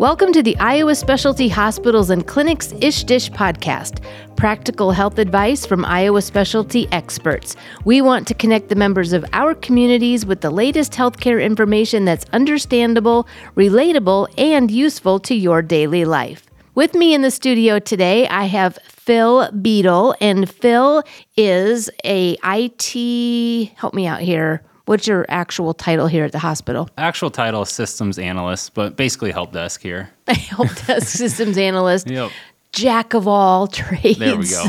Welcome to the Iowa Specialty Hospitals and Clinics Ish Dish podcast, practical health advice from Iowa specialty experts. We want to connect the members of our communities with the latest healthcare information that's understandable, relatable, and useful to your daily life. With me in the studio today, I have Phil Bedel, and Phil is a IT. Help me out here. What's your actual title here at the hospital? Actual title systems analyst, but basically help desk here. Help desk systems analyst. Yep. Jack of all trades. There we go.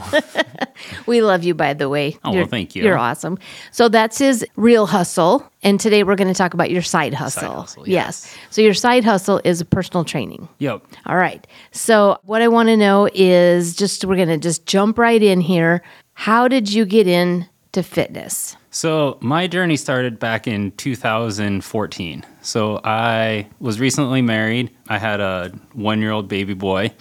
we love you, by the way. Oh, well, You're- thank you. You're awesome. So that's his real hustle. And today we're going to talk about your side hustle. hustle, yes. So your side hustle is personal training. Yep. All right. So what I want to know is just we're going to just jump right in here. How did you get into fitness? So my journey started back in 2014. So I was recently married. I had a one-year-old baby boy,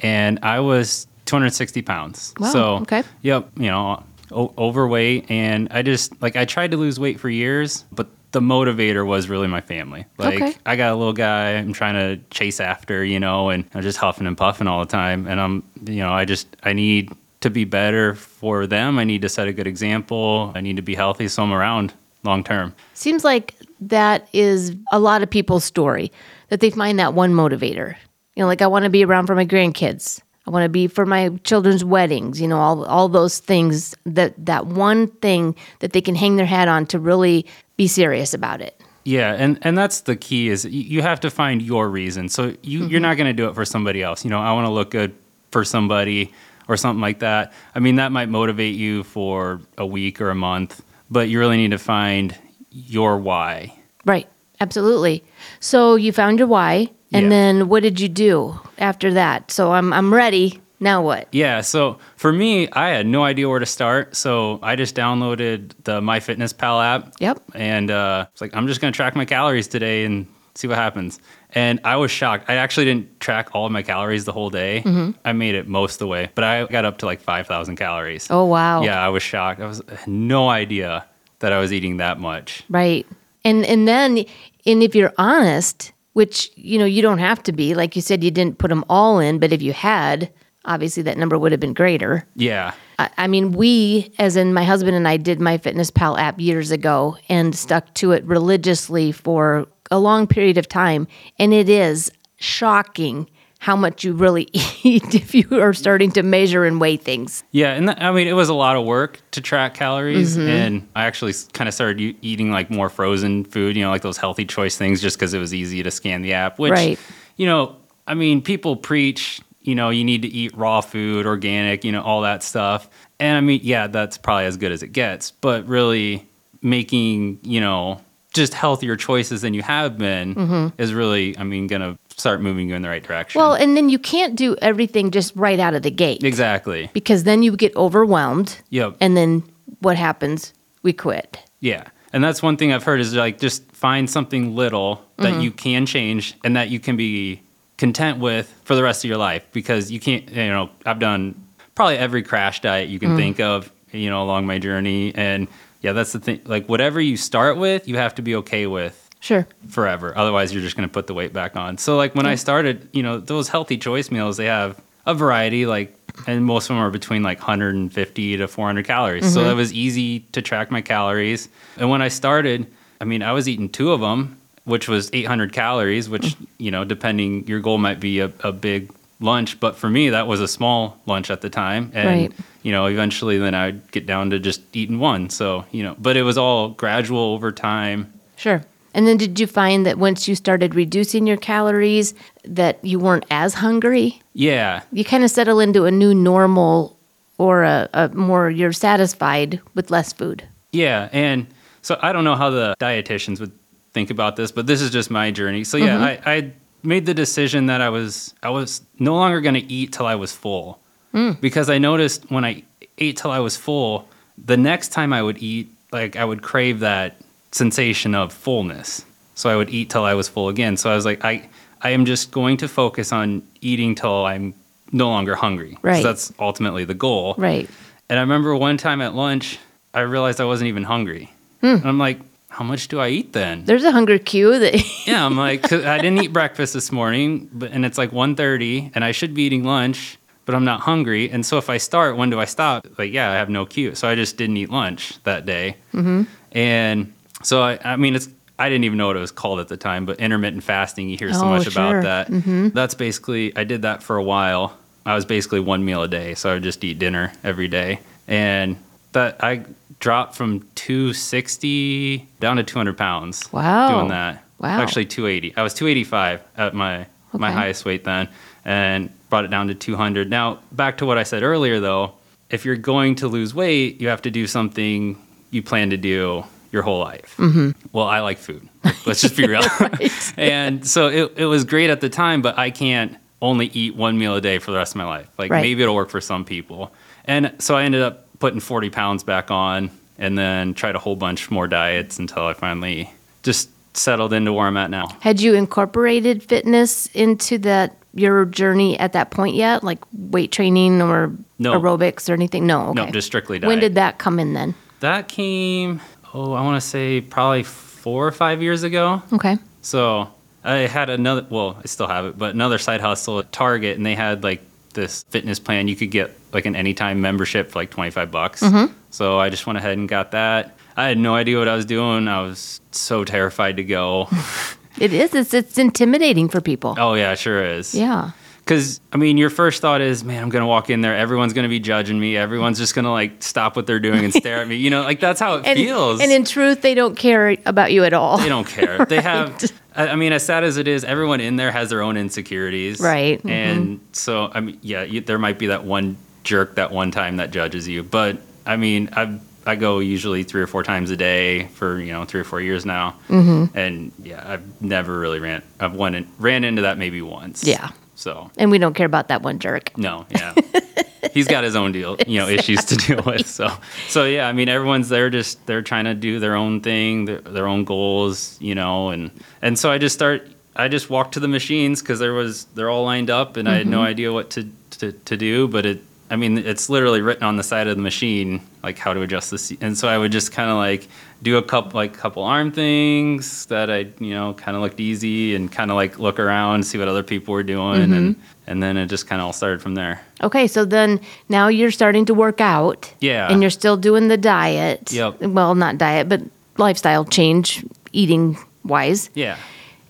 and I was 260 pounds. Mm-hmm. Wow, So okay. Yep. You know, o- overweight, and I just like I tried to lose weight for years, but the motivator was really my family. Like Okay. I got a little guy I'm trying to chase after, you know, and I'm just huffing and puffing all the time. And I'm, you know, I just, I need to be better for them. I need to set a good example. I need to be healthy so I'm around long term. Seems like that is a lot of people's story that they find that one motivator. You know, like I want to be around for my grandkids. I want to be for my children's weddings, you know, all all those things that that one thing that they can hang their hat on to really be serious about it. Yeah, and and that's the key is you have to find your reason. So you you're mm-hmm. not going to do it for somebody else. You know, I want to look good for somebody or something like that. I mean, that might motivate you for a week or a month, but you really need to find your why. Right. Absolutely. So you found your why and Yeah. then what did you do after that? So I'm I'm ready. Now what? Yeah, so for me, I had no idea where to start. So I just downloaded the MyFitnessPal app. Yep. And uh, it's like, I'm just going to track my calories today and see what happens. And I was shocked. I actually didn't track all of my calories the whole day. Mm-hmm. I made it most of the way, but I got up to like 5,000 calories. Oh wow. Yeah, I was shocked. I was I no idea that I was eating that much. Right. And and then and if you're honest, which you know you don't have to be, like you said you didn't put them all in, but if you had, obviously that number would have been greater. Yeah. I, I mean, we, as in my husband and I, did MyFitnessPal app years ago and stuck to it religiously for a long period of time, and it is shocking how much you really eat if you are starting to measure and weigh things. Yeah, and that, I mean, it was a lot of work to track calories, mm-hmm. and I actually kind of started u- eating like more frozen food, you know, like those healthy choice things, just because it was easy to scan the app. Which, Right. you know, I mean, people preach, you know, you need to eat raw food, organic, you know, all that stuff, and I mean, yeah, that's probably as good as it gets, but really making, you know, just healthier choices than you have been mm-hmm. is really, I mean, gonna start moving you in the right direction. Well, and then you can't do everything just right out of the gate exactly. because then you get overwhelmed. Yep. And then what happens? We quit. Yeah. And that's one thing I've heard is like just find something little that mm-hmm. you can change and that you can be content with for the rest of your life because you can't, you know, I've done probably every crash diet you can mm. think of, you know, along my journey. And yeah, that's the thing. Like whatever you start with, you have to be okay with Sure. forever. Otherwise, you're just going to put the weight back on. So, like when I started, you know, those healthy choice meals, they have a variety, like, and most of them are between like 150 to 400 calories. So mm-hmm. that was easy to track my calories. And when I started, I mean, I was eating two of them, which was 800 calories, which, mm. you know, depending, your goal might be a, a big lunch. But for me, that was a small lunch at the time. And, Right. You know, eventually then I'd get down to just eating one. So, you know, but it was all gradual over time. Sure. And then did you find that once you started reducing your calories that you weren't as hungry? Yeah. You kind of settle into a new normal or a, a more you're satisfied with less food. Yeah, and so I don't know how the dietitians would think about this, but this is just my journey. So yeah, mm-hmm. I, I made the decision that I was I was no longer going to eat till I was full Mm. because I noticed when I ate till I was full, the next time I would eat, like I would crave that sensation of fullness. So I would eat till I was full again. So I was like, I I am just going to focus on eating till I'm no longer hungry. Right. that's ultimately the goal. Right. And I remember one time at lunch, I realized I wasn't even hungry. Hmm. And I'm like, how much do I eat then? There's a hunger cue that yeah, I'm like I didn't eat breakfast this morning, but and it's like 1.30 and I should be eating lunch, but I'm not hungry. And so if I start, when do I stop? Like, yeah, I have no cue. So I just didn't eat lunch that day. Mm-hmm. And so I, I mean, it's I didn't even know what it was called at the time, but intermittent fasting. You hear so Oh, much sure. about that. That's basically I did that for a while. I was basically one meal a day, so I would just eat dinner every day, and that I dropped from 260 down to 200 pounds. Wow. doing that. Wow. actually 280. I was 285 at my my highest weight then, and brought it down to 200. Now back to what I said earlier, though, if you're going to lose weight, you have to do something you plan to do your whole life. Mm-hmm. Well, I like food. Let's just be real. and so it, it was great at the time, but I can't only eat one meal a day for the rest of my life. Like Right. maybe it'll work for some people. And so I ended up putting 40 pounds back on and then tried a whole bunch more diets until I finally just settled into where I'm at now. had you incorporated fitness into that your journey at that point yet, like weight training or No. aerobics or anything? No. Okay. No, just strictly diet. when did that come in then? That came, oh, I want to say probably four or five years ago. Okay. So I had another, well, I still have it, but another side hustle at Target, and they had like this fitness plan. You could get like an anytime membership for like 25 bucks. Mm-hmm. So I just went ahead and got that. I had no idea what I was doing. I was so terrified to go. It is. It's it's intimidating for people. oh, yeah, sure is. Yeah. Because, I mean, your first thought is, man, I'm going to walk in there. Everyone's going to be judging me. Everyone's just going to like stop what they're doing and stare at me. You know, like that's how it And, feels. and in truth, they don't care about you at all. they don't care. They have. I mean, as sad as it is, everyone in there has their own insecurities, Right. Mhm. And so, I mean, yeah, you, there might be that one jerk that one time that judges you, but I mean, I I go usually three or four times a day for you know three or four years now, mm-hmm. and yeah, I've never really ran. I've went in, ran into that maybe once. Yeah. So And we don't care about that one jerk. no, yeah. He's got his own deal, you know, issues to deal with. So, so yeah, I mean, everyone's there just they're trying to do their own thing, their, their own goals, you know, and and so I just start. I just walked to the machines because there was they're all lined up, and I had no idea what to, to to do. But it, I mean, it's literally written on the side of the machine, like how to adjust the seat. And so I would just kind of like do a couple like couple arm things that I you know kind of looked easy, and kind of like look around, see what other people were doing, and mm-hmm. and then it just kind of all started from there. Okay, so then now you're starting to work out. Yeah. And you're still doing the diet. Yep. Well, not diet, but lifestyle change, eating wise. Yeah.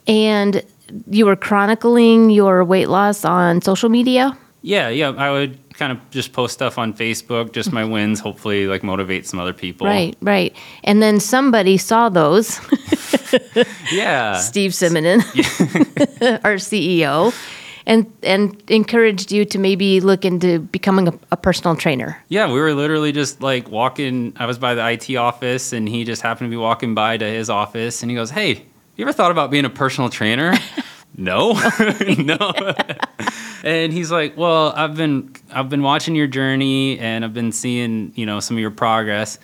And you were chronicling your weight loss on social media. Yeah, yeah. I would kind of just post stuff on Facebook, just my wins, hopefully like motivate some other people. Right, right. And then somebody saw those, Yeah. Steve Simonin, our CEO, and and encouraged you to maybe look into becoming a, a personal trainer. Yeah, we were literally just like walking. I was by the IT office and he just happened to be walking by to his office and he goes, Hey, you ever thought about being a personal trainer? No, no. and he's like, Well, I've been I've been watching your journey and I've been seeing, you know, some of your progress.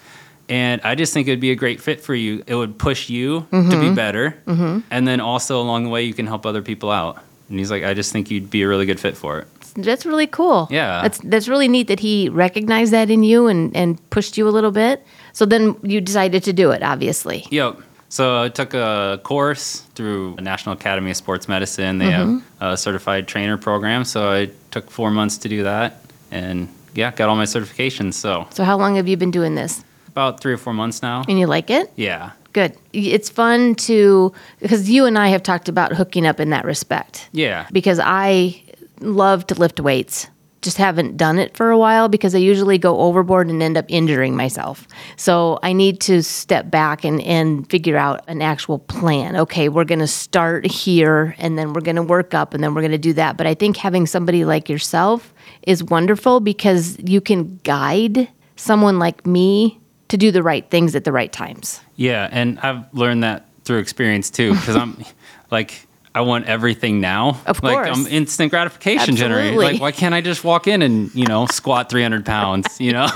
And I just think it'd be a great fit for you. It would push you to be mm-hmm. better. Mm-hmm. And then also along the way, you can help other people out. And he's like, I just think you'd be a really good fit for it. That's really cool. Yeah. That's that's really neat that he recognized that in you and and pushed you a little bit. So then you decided to do it, obviously. Yep. So I took a course through the National Academy of Sports Medicine. They have mm-hmm. a certified trainer program. So I took four months to do that, and yeah, got all my certifications. So So how long have you been doing this? about three or four months now. And you like it? Yeah. Good. It's fun to because you and I have talked about hooking up in that respect. Yeah. Because I love to lift weights. Just haven't done it for a while because I usually go overboard and end up injuring myself. So I need to step back and, and figure out an actual plan. Okay, we're going to start here and then we're going to work up and then we're going to do that. But I think having somebody like yourself is wonderful because you can guide someone like me to do the right things at the right times. Yeah. And I've learned that through experience too, because I'm like, I want everything now. Of like course. I'm instant gratification. Absolutely. Like, why can't I just walk in and you know squat 300 pounds? You know?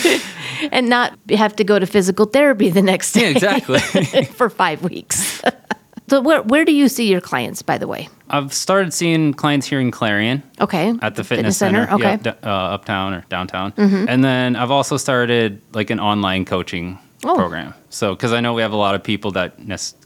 and not have to go to physical therapy the next day yeah, exactly. for five weeks. so where where do you see your clients, by the way? I've started seeing clients here in Clarion. Okay, at the fitness, center, Okay, yeah, d- uh, uptown or downtown. And then I've also started like an online coaching Oh. program. So, because I know we have a lot of people that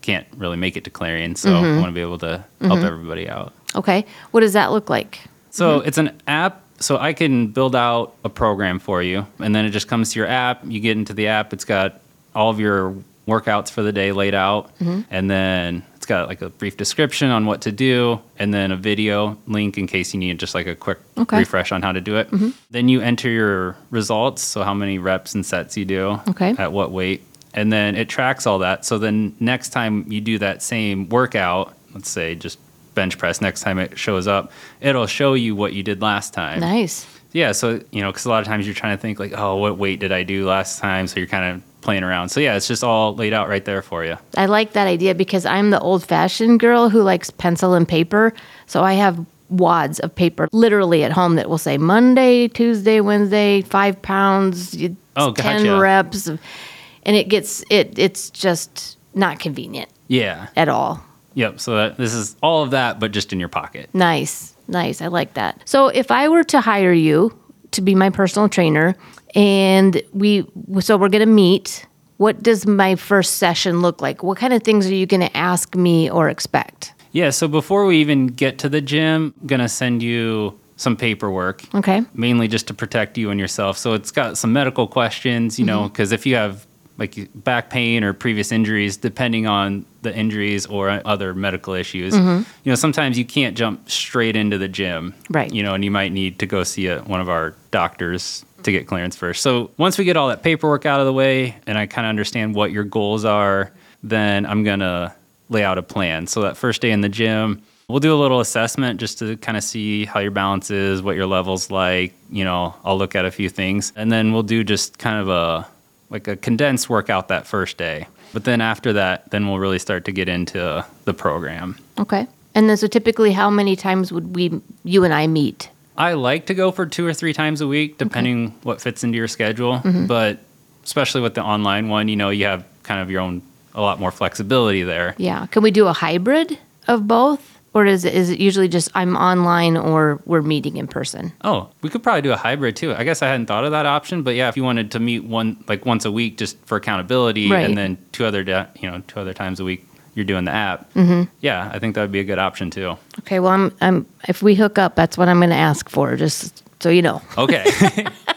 can't really make it to Clarion, so Mm-hmm. I want to be able to help everybody out. Okay. What does that look like? So it's an app. So I can build out a program for you, and then it just comes to your app. You get into the app. It's got all of your workouts for the day laid out, and then it's got like a brief description on what to do, and then a video link in case you need just like a quick Okay. refresh on how to do it. Mm-hmm. Then you enter your results, so how many reps and sets you do, Okay. at what weight, and then it tracks all that. So then next time you do that same workout, let's say just bench press, next time it shows up, it'll show you what you did last time. Nice. Yeah, so you know, because a lot of times you're trying to think like, oh, what weight did I do last time? So you're kind of playing around. So yeah, it's just all laid out right there for you. I like that idea because I'm the old fashioned girl who likes pencil and paper. So I have wads of paper literally at home that will say Monday, Tuesday, Wednesday, five pounds, Oh, 10 reps. And it gets, it. it's just not convenient Yeah. at all. Yep. So that, this is all of that, but just in your pocket. Nice. Nice. I like that. So if I were to hire you to be my personal trainer and we so we're going to meet, what does my first session look like? What kind of things are you going to ask me or expect? Yeah. So before we even get to the gym, I'm gonna send you some paperwork. Okay. mainly just to protect you and yourself. So it's got some medical questions, you mm-hmm. know, because if you have like back pain or previous injuries, depending on the injuries or other medical issues, mm-hmm. you know, sometimes you can't jump straight into the gym, Right. You know, and you might need to go see a, one of our doctors to get clearance first. So once we get all that paperwork out of the way and I kind of understand what your goals are, then I'm gonna lay out a plan. So that first day in the gym, we'll do a little assessment just to kind of see how your balance is, what your level's like. You know, I'll look at a few things, and then we'll do just kind of a like a condensed workout that first day. But then after that, then we'll really start to get into the program. Okay. And then so typically how many times would we you and I meet? I like to go for two or three times a week, depending what fits into your schedule. Mm-hmm. But especially with the online one, you know, you have kind of your own a lot more flexibility there. Yeah. Can we do a hybrid of both? Or is it, is it usually just I'm online or we're meeting in person? Oh, we could probably do a hybrid too. I guess I hadn't thought of that option, but yeah, if you wanted to meet one like once a week just for accountability, Right. and then two other da- you know two other times a week you're doing the app. Mm-hmm. Yeah, I think that would be a good option too. Okay, well I'm I'm if we hook up, that's what I'm gonna ask for, just so you know. Okay,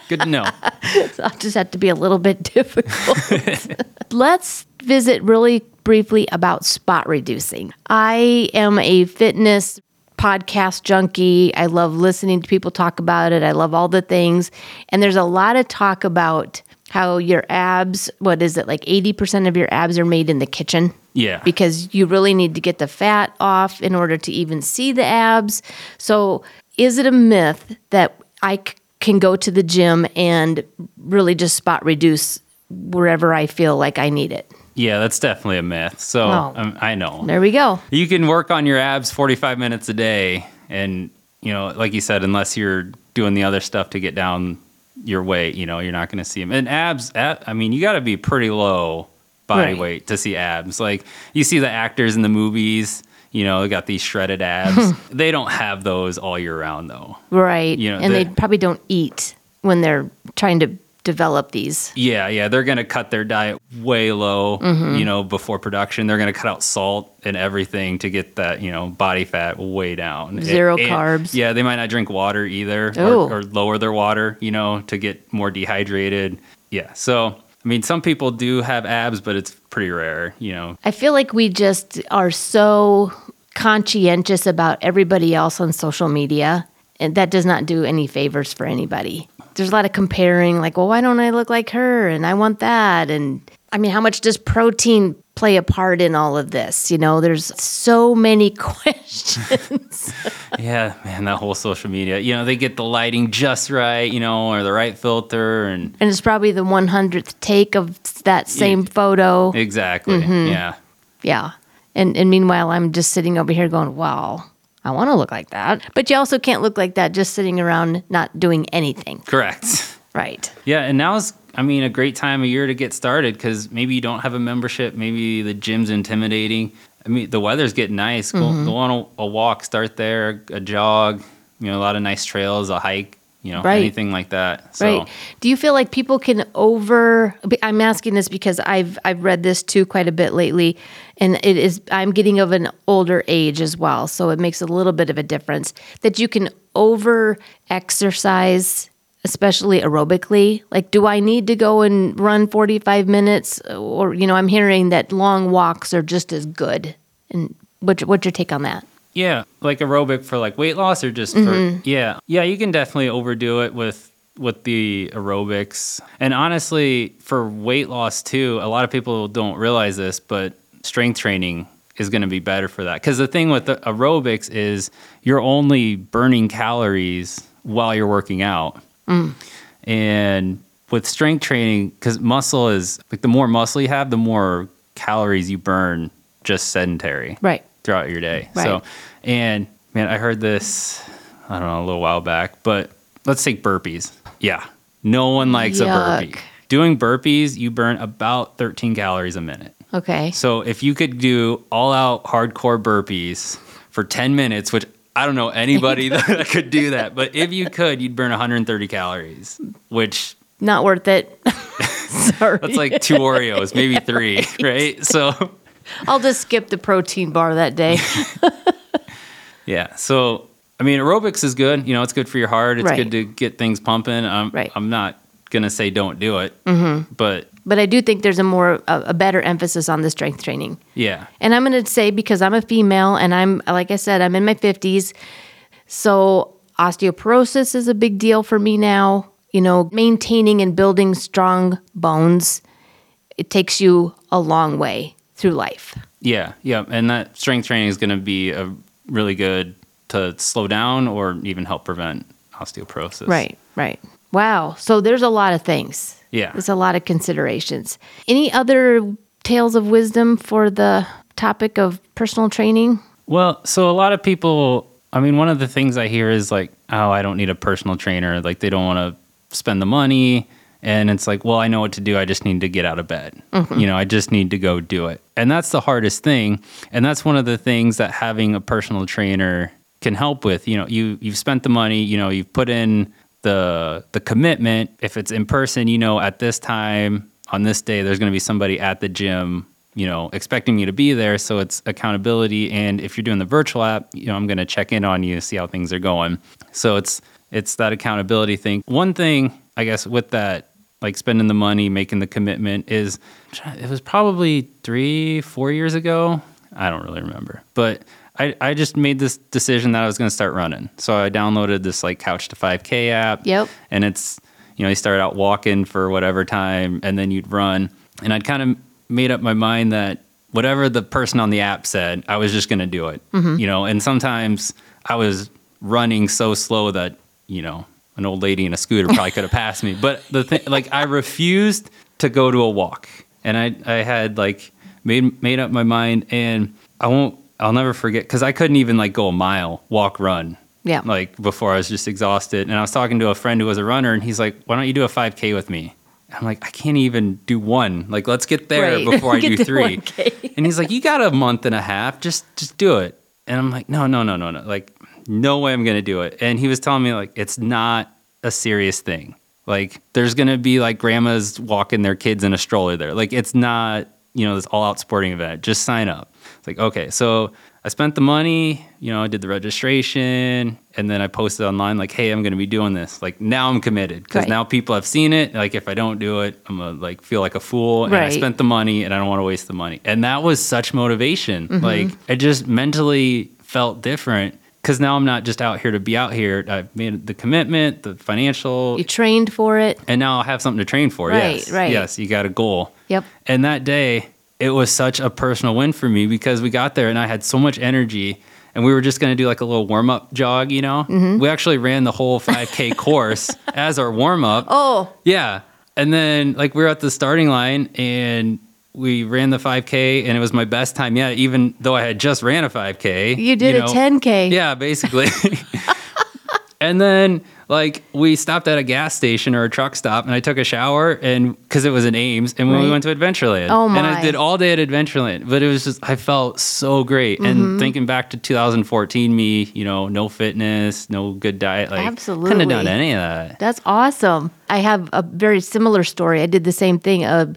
good to know. So I'll just have to be a little bit difficult. Let's visit really briefly about spot reducing. I am a fitness podcast junkie. I love listening to people talk about it. I love all the things. And there's a lot of talk about how your abs, what is it, like 80% of your abs are made in the kitchen? Yeah, because you really need to get the fat off in order to even see the abs. So, is it a myth that I c- can go to the gym and really just spot reduce wherever I feel like I need it? yeah, that's definitely a myth. So Oh. um, I know There we go. you can work on your abs 45 minutes a day, and you know, like you said, unless you're doing the other stuff to get down your weight, you know, you're not going to see them. And abs, ab, I mean, you got to be pretty low body Right. weight to see abs. Like you see the actors in the movies, you know, they got these shredded abs. they don't have those all year round, though. Right. You know, and they the- probably don't eat when they're trying to develop these. Yeah, yeah, they're gonna cut their diet way low, Mm-hmm. you know, before production. They're gonna cut out salt and everything to get that, you know, body fat way down. Zero And- carbs. Yeah, they might not drink water either, or, or lower their water, you know, to get more dehydrated. Yeah, so I mean, some people do have abs, but it's pretty rare, you know. I feel like we just are so conscientious about everybody else on social media, and that does not do any favors for anybody. There's a lot of comparing, like, well, why don't I look like her? And I want that. And I mean, how much does protein play a part in all of this? You know, there's so many questions. Yeah, man, that whole social media, you know, they get the lighting just right, you know, or the right filter, and and it's probably the 100th take of that same photo. exactly, Mm-hmm. yeah. Yeah. And and meanwhile, I'm just sitting over here going, "Wow, I want to look like that." But you also can't look like that just sitting around not doing anything. Correct. Right. Yeah, and now is I mean a great time of year to get started because maybe you don't have a membership, maybe the gym's intimidating. I mean the weather's getting nice. Go, mm-hmm. go on a, a walk, start there, a jog. You know, a lot of nice trails, a hike. You know, Right. anything like that. So Right. Do you feel like people can over I'm asking this because I've I've read this too quite a bit lately and it is I'm getting of an older age as well, so it makes a little bit of a difference that you can over exercise especially aerobically. Like do I need to go and run 45 minutes or you know, I'm hearing that long walks are just as good. And what what's your take on that? Yeah, like aerobic for like weight loss or just Mm-hmm. for yeah. Yeah, you can definitely overdo it with with the aerobics. And honestly, for weight loss too, a lot of people don't realize this, but strength training is going to be better for that. Cuz the thing with the aerobics is you're only burning calories while you're working out. And with strength training cuz muscle is like the more muscle you have, the more calories you burn just sedentary Right. Throughout your day. Right. So, and man, I heard this, I don't know, a little while back, but let's take burpees. Yeah. No one likes a burpee. Doing burpees, you burn about 13 calories a minute. Okay. So if you could do all out hardcore burpees for 10 minutes, which I don't know anybody that could do that, but if you could, you'd burn 130 calories, which Not worth it. Sorry. that's like two Oreos, maybe three, right? So I'll just skip the protein bar that day. Yeah. So, I mean, aerobics is good. You know, it's good for your heart. It's Right. good to get things pumping. I'm, Right. I'm not going to say don't do it. Mm-hmm. But but I do think there's a more a, a better emphasis on the strength training. yeah. And I'm going to say because I'm a female and I'm like I said I'm in my 50s. So osteoporosis is a big deal for me now. You know, maintaining and building strong bones it takes you a long way through life. Yeah. Yeah. And that strength training is going to be a really good to slow down or even help prevent osteoporosis. Right, right. Wow. So there's a lot of things. Yeah. There's a lot of considerations. Any other tales of wisdom for the topic of personal training? Well, so a lot of people, I mean, one of the things I hear is like, oh, I don't need a personal trainer. Like, they don't want to spend the money. And it's like, well, I know what to do. I just need to get out of bed. Mm-hmm. You know, I just need to go do it. And that's the hardest thing. And that's one of the things that having a personal trainer can help with. You know, you you've spent the money, you know, you've put in the the commitment. If it's in person, you know, at this time on this day there's going to be somebody at the gym you know, expecting me to be there. So it's accountability. And if you're doing the virtual app, you know, I'm going to check in on you, see how things are going. So it's it's that accountability thing. One thing, I guess, with that, like spending the money, making the commitment, is it was probably three, four years ago. I don't really remember, but I, I just made this decision that I was going to start running. So I downloaded this like Couch to 5K app. Yep. And it's, you know, you start out walking for whatever time and then you'd run. And I'd kind of made up my mind that whatever the person on the app said, I was just going to do it. Mm-hmm. You know, and sometimes I was running so slow that, you know, an old lady in a scooter probably could have passed me. But the thing, like, I refused to go to a walk. And I, I had like made, made up my mind and I won't, I'll never forget because I couldn't even like go a mile, walk, run. Yeah. Like before I was just exhausted. And I was talking to a friend who was a runner and he's like, why don't you do a 5K with me? I'm like, I can't even do one. Like, let's get there Right. before I do three. And he's like, you got a month and a half. Just, just do it. And I'm like, no, no, no, no, no. Like, no way I'm gonna do it. And he was telling me like, it's not a serious thing. Like, there's gonna be like grandmas walking their kids in a stroller there. Like, it's not, you know, this all out sporting event. Just sign up. It's like, okay, so I spent the money, you know, I did the registration, and then I posted online like, "Hey, I'm going to be doing this." Like now I'm committed because Right. now people have seen it. Like if I don't do it, I'm gonna like feel like a fool, and I spent the money, and I don't want to waste the money. And that was such motivation. Mm-hmm. Like I just mentally felt different because now I'm not just out here to be out here. I've made the commitment, the financial, You trained for it. and now I'll have something to train for. Right, yes, right. yes, you got a goal. Yep. And that day, it was such a personal win for me because we got there and I had so much energy. And we were just going to do like a little warm up jog, you know? Mm-hmm. We actually ran the whole 5K course as our warm up. Oh, Yeah. And then, like, we were at the starting line and we ran the 5K, and it was my best time yet, even though I had just ran a 5K. you did know? a 10K. Yeah, basically. And then like we stopped at a gas station or a truck stop and I took a shower and because it was in Ames and when we went to Adventureland. Oh, my. And. I did all day at Adventureland, but it was just I felt so great. Mm-hmm. And thinking back to 2014 me, you know, no fitness, no good diet, like couldn't have done any of that. That's awesome. I have a very similar story. I did the same thing. Uh,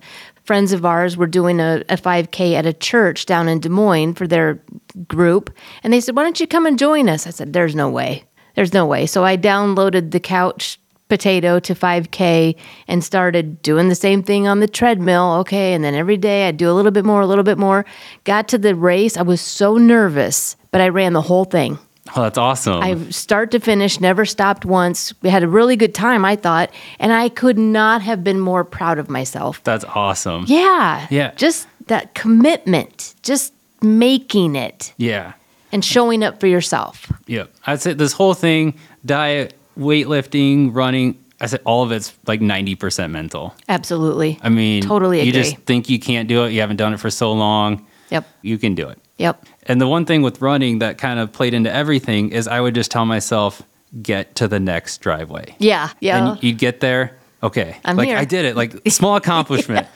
friends of ours were doing a, a 5K at a church down in Des Moines for their group. And they said, Why don't you come and join us? I said, There's no way. There's no way. So I downloaded the couch potato to 5K and started doing the same thing on the treadmill. Okay. And then every day I'd do a little bit more, a little bit more. Got to the race. I was so nervous, but I ran the whole thing. Oh, that's awesome. I start to finish, never stopped once. We had a really good time, I thought, and I could not have been more proud of myself. that's awesome. Yeah. Yeah. Just that commitment, just making it Yeah. and showing up for yourself. Yep. I'd say this whole thing, diet, weightlifting, running, I said all of it's like 90% mental. Absolutely. I mean, Totally you agree. just think you can't do it. You haven't done it for so long. Yep. You can do it. Yep. And the one thing with running that kind of played into everything is I would just tell myself, get to the next driveway. Yeah. Yeah. And you'd get there. Okay. I'm like here. I did it. Like small accomplishment.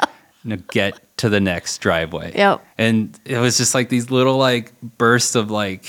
Now get to the next driveway. Yep. And it was just like these little like bursts of like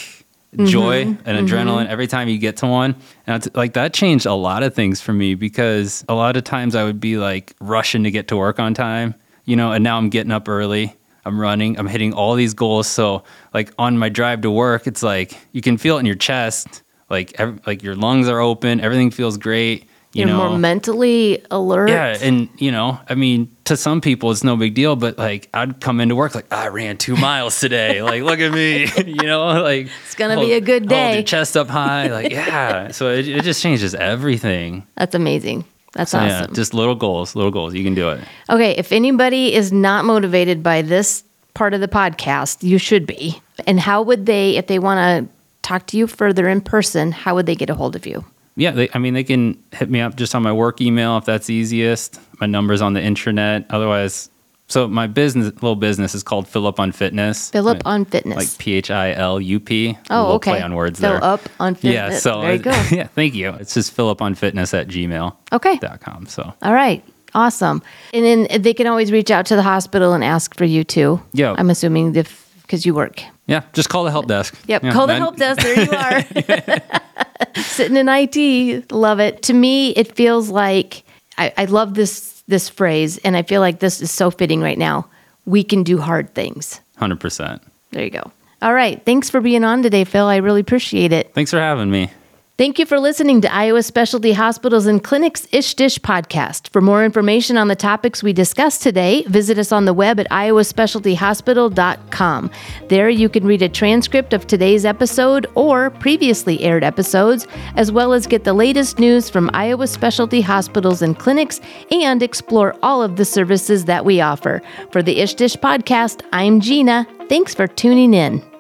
joy Mm-hmm. and adrenaline every time you get to one. And like that changed a lot of things for me because a lot of times I would be like rushing to get to work on time, you know, and now I'm getting up early. I'm running, I'm hitting all these goals. So like on my drive to work, it's like you can feel it in your chest. Like ev- like your lungs are open, everything feels great. You You're know, more mentally alert. yeah, and you know, I mean, to some people it's no big deal, but like I'd come into work like I ran two miles today. like, look at me, you know, like It's gonna be a good Hold day. your chest up high, like yeah. So it, it just changes everything. That's amazing. That's So, awesome. Yeah, just little goals, little goals. You can do it. Okay, if anybody is not motivated by this part of the podcast, you should be. And how would they, if they want to talk to you further in person, how would they get a hold of you? Yeah, they, I mean, they can hit me up just on my work email if that's easiest. My number's on the intranet. Otherwise, so my business, little business, is called Philip on Fitness. Philip on Fitness. like P H I L U P. oh, little okay. Play on words Fill there. up on Fitness. Yeah, so there you go. yeah, thank you. It's just Philip on Fitness at gmail. Okay. Dot com. So All right. Awesome. And then they can always reach out to the hospital and ask for you too. Yeah. I'm assuming if because you work. yeah, just call the help desk. Yep. Yeah, Call the help desk. There you are. Sitting in IT. Love it. To me, it feels like I, I love this this phrase, and I feel like this is so fitting right now. We can do hard things. Hundred percent. There you go. All right. Thanks for being on today, Phil. I really appreciate it. Thanks for having me. Thank you for listening to Iowa Specialty Hospitals and Clinics Ish Dish podcast. For more information on the topics we discussed today, visit us on the web at iowaspecialtyhospital.com. There you can read a transcript of today's episode or previously aired episodes, as well as get the latest news from Iowa Specialty Hospitals and Clinics and explore all of the services that we offer. For the Ish Dish podcast, I'm Gina. Thanks for tuning in.